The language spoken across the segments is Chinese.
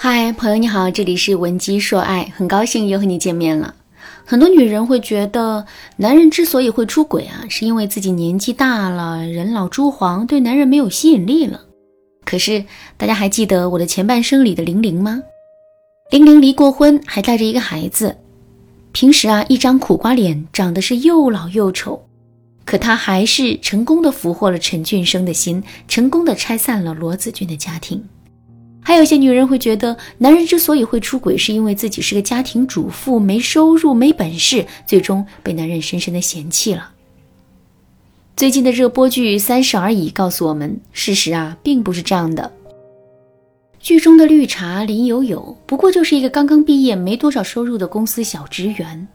嗨，朋友你好，这里是文姬说爱，很高兴又和你见面了。很多女人会觉得，男人之所以会出轨啊，是因为自己年纪大了，人老珠黄，对男人没有吸引力了。可是大家还记得我的前半生里的玲玲吗？玲玲离过婚，还带着一个孩子，平时啊一张苦瓜脸，长得是又老又丑，可她还是成功的俘获了陈俊生的心，成功的拆散了罗子君的家庭。还有些女人会觉得，男人之所以会出轨，是因为自己是个家庭主妇，没收入、没本事，最终被男人深深的嫌弃了。最近的热播剧《三十而已》告诉我们，事实啊，并不是这样的。剧中的绿茶林有有，不过就是一个刚刚毕业、没多少收入的公司小职员，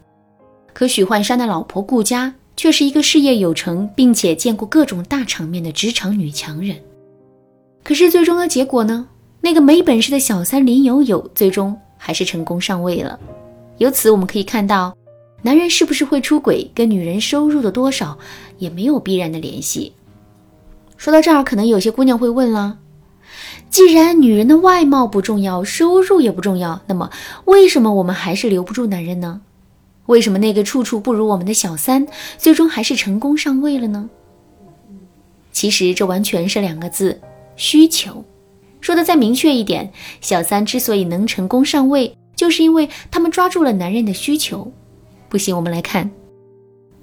可许幻山的老婆顾佳却是一个事业有成，并且见过各种大场面的职场女强人。可是最终的结果呢？那个没本事的小三林有有，最终还是成功上位了。由此我们可以看到，男人是不是会出轨，跟女人收入的多少也没有必然的联系。说到这儿，可能有些姑娘会问了：既然女人的外貌不重要，收入也不重要，那么为什么我们还是留不住男人呢？为什么那个处处不如我们的小三，最终还是成功上位了呢？其实这完全是两个字：需求。说的再明确一点，小三之所以能成功上位，就是因为他们抓住了男人的需求。不信，我们来看，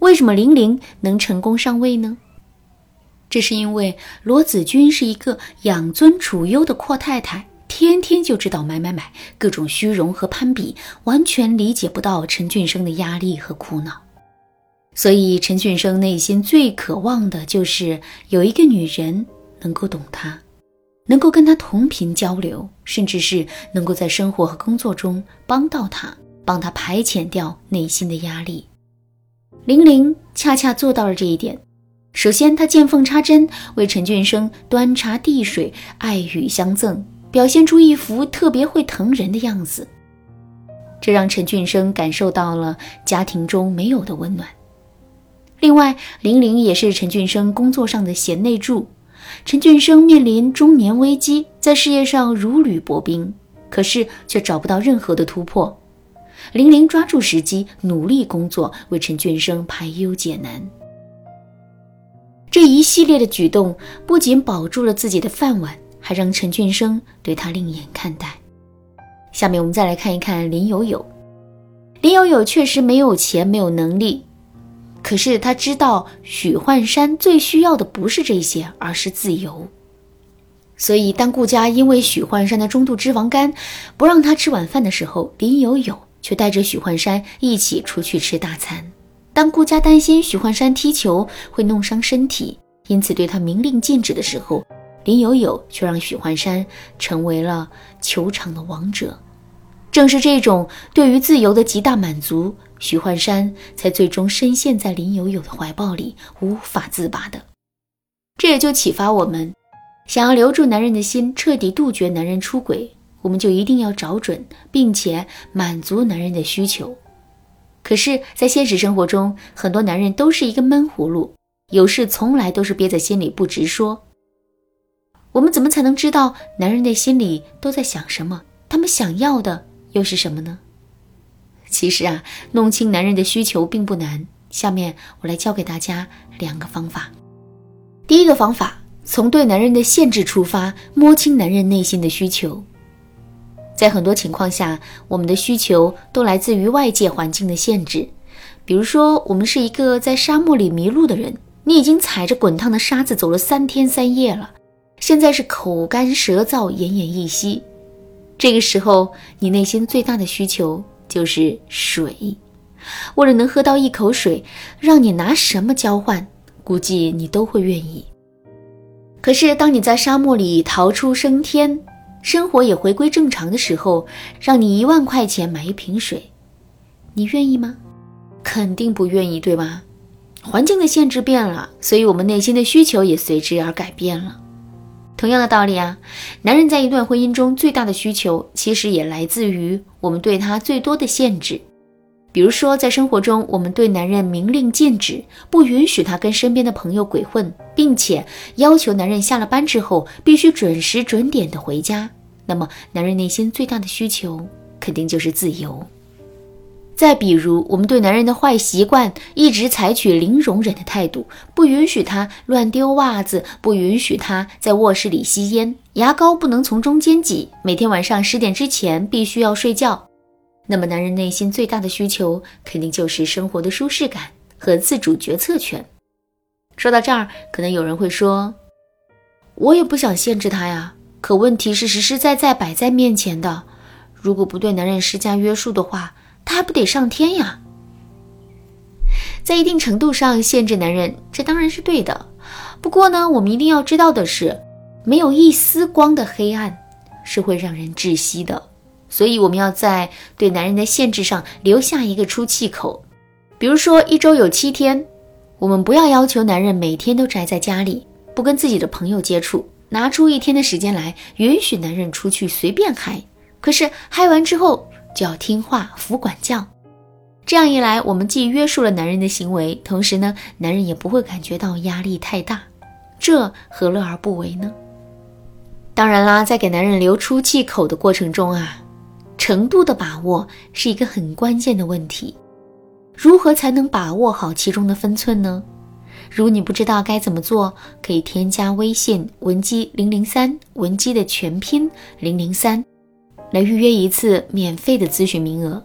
为什么玲玲能成功上位呢？这是因为罗子君是一个养尊处优的阔太太，天天就知道买买买，各种虚荣和攀比，完全理解不到陈俊生的压力和苦恼。所以，陈俊生内心最渴望的就是有一个女人能够懂他。能够跟他同频交流，甚至是能够在生活和工作中帮到他，帮他排遣掉内心的压力。玲玲恰恰做到了这一点。首先，她见缝插针，为陈俊生端茶递水，爱语相赠，表现出一副特别会疼人的样子，这让陈俊生感受到了家庭中没有的温暖。另外，玲玲也是陈俊生工作上的贤内助。陈俊生面临中年危机，在事业上如履薄冰，可是却找不到任何的突破。玲玲抓住时机，努力工作，为陈俊生排忧解难。这一系列的举动不仅保住了自己的饭碗，还让陈俊生对他另眼看待。下面我们再来看一看林有有。林有有确实没有钱，没有能力。可是他知道许幻山最需要的不是这些，而是自由。所以当顾家因为许幻山的中度脂肪肝不让他吃晚饭的时候，林有有却带着许幻山一起出去吃大餐。当顾家担心许幻山踢球会弄伤身体，因此对他明令禁止的时候，林有有却让许幻山成为了球场的王者。正是这种对于自由的极大满足。许幻山才最终深陷在林有有的怀抱里，无法自拔的。这也就启发我们，想要留住男人的心，彻底杜绝男人出轨，我们就一定要找准，并且满足男人的需求。可是，在现实生活中，很多男人都是一个闷葫芦，有事从来都是憋在心里不直说。我们怎么才能知道男人的心里都在想什么？他们想要的又是什么呢？其实啊，弄清男人的需求并不难。下面我来教给大家两个方法。第一个方法，从对男人的限制出发，摸清男人内心的需求。在很多情况下，我们的需求都来自于外界环境的限制。比如说，我们是一个在沙漠里迷路的人，你已经踩着滚烫的沙子走了三天三夜了，现在是口干舌燥、奄奄一息。这个时候，你内心最大的需求。就是水，为了能喝到一口水，让你拿什么交换，估计你都会愿意。可是，当你在沙漠里逃出升天，生活也回归正常的时候，让你一万块钱买一瓶水，你愿意吗？肯定不愿意，对吧？环境的限制变了，所以我们内心的需求也随之而改变了。同样的道理啊，男人在一段婚姻中最大的需求，其实也来自于我们对他最多的限制。比如说，在生活中，我们对男人明令禁止，不允许他跟身边的朋友鬼混，并且要求男人下了班之后必须准时准点的回家。那么男人内心最大的需求肯定就是自由。再比如，我们对男人的坏习惯一直采取零容忍的态度，不允许他乱丢袜子，不允许他在卧室里吸烟，牙膏不能从中间挤，每天晚上十点之前必须要睡觉。那么，男人内心最大的需求肯定就是生活的舒适感和自主决策权。说到这儿，可能有人会说：“我也不想限制他呀，可问题是实实在在摆在面前的，如果不对男人施加约束的话。”他还不得上天呀？在一定程度上限制男人，这当然是对的。不过呢，我们一定要知道的是，没有一丝光的黑暗是会让人窒息的。所以，我们要在对男人的限制上留下一个出气口。比如说，一周有七天，我们不要要求男人每天都宅在家里，不跟自己的朋友接触，拿出一天的时间来，允许男人出去随便嗨。可是嗨完之后，就要听话服管教，这样一来，我们既约束了男人的行为，同时呢，男人也不会感觉到压力太大，这何乐而不为呢？当然啦，在给男人留出气口的过程中啊，程度的把握是一个很关键的问题。如何才能把握好其中的分寸呢？如你不知道该怎么做，可以添加微信文姬零零三，文姬的全拼零零三。来预约一次免费的咨询名额。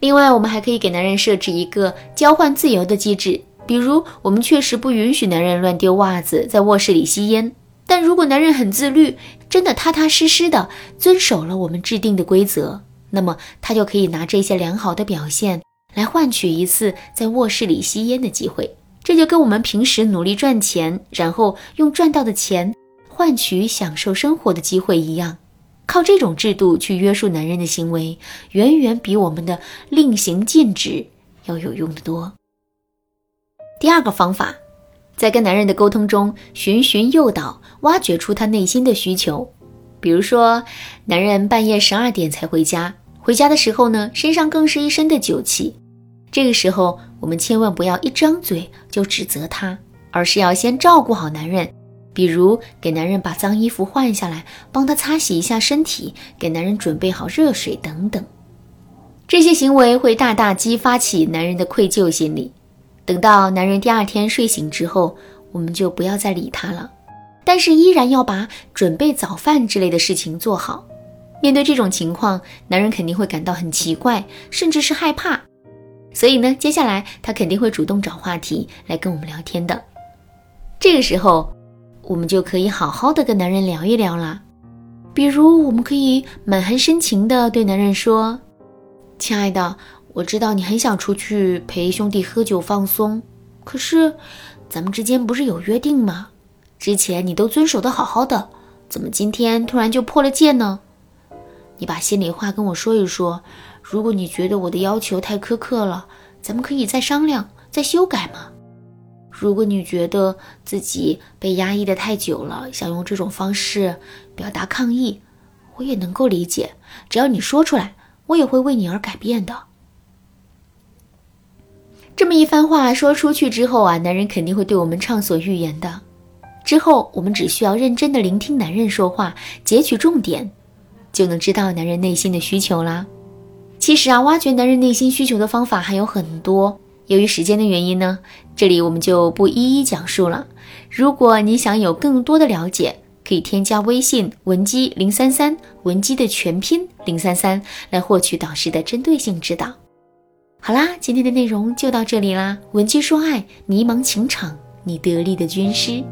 另外，我们还可以给男人设置一个交换自由的机制，比如我们确实不允许男人乱丢袜子，在卧室里吸烟。但如果男人很自律，真的踏踏实实的遵守了我们制定的规则，那么他就可以拿这些良好的表现来换取一次在卧室里吸烟的机会。这就跟我们平时努力赚钱，然后用赚到的钱换取享受生活的机会一样。靠这种制度去约束男人的行为，远远比我们的令行禁止要有用的多。第二个方法，在跟男人的沟通中，循循诱导，挖掘出他内心的需求。比如说，男人半夜十二点才回家，回家的时候呢，身上更是一身的酒气。这个时候，我们千万不要一张嘴就指责他，而是要先照顾好男人。比如给男人把脏衣服换下来，帮他擦洗一下身体，给男人准备好热水等等，这些行为会大大激发起男人的愧疚心理。等到男人第二天睡醒之后，我们就不要再理他了，但是依然要把准备早饭之类的事情做好。面对这种情况，男人肯定会感到很奇怪，甚至是害怕。所以呢，接下来他肯定会主动找话题来跟我们聊天的。这个时候。我们就可以好好的跟男人聊一聊啦，比如我们可以满含深情的对男人说：“亲爱的，我知道你很想出去陪兄弟喝酒放松，可是咱们之间不是有约定吗？之前你都遵守的好好的，怎么今天突然就破了戒呢？你把心里话跟我说一说，如果你觉得我的要求太苛刻了，咱们可以再商量，再修改嘛。”如果你觉得自己被压抑的太久了，想用这种方式表达抗议，我也能够理解。只要你说出来，我也会为你而改变的。这么一番话说出去之后啊，男人肯定会对我们畅所欲言的。之后我们只需要认真的聆听男人说话，截取重点，就能知道男人内心的需求啦。其实啊，挖掘男人内心需求的方法还有很多。由于时间的原因呢，这里我们就不一一讲述了。如果你想有更多的了解，可以添加微信文姬零三三，文姬的全拼零三三，来获取导师的针对性指导。好啦，今天的内容就到这里啦。文姬说爱，迷茫情场，你得力的军师。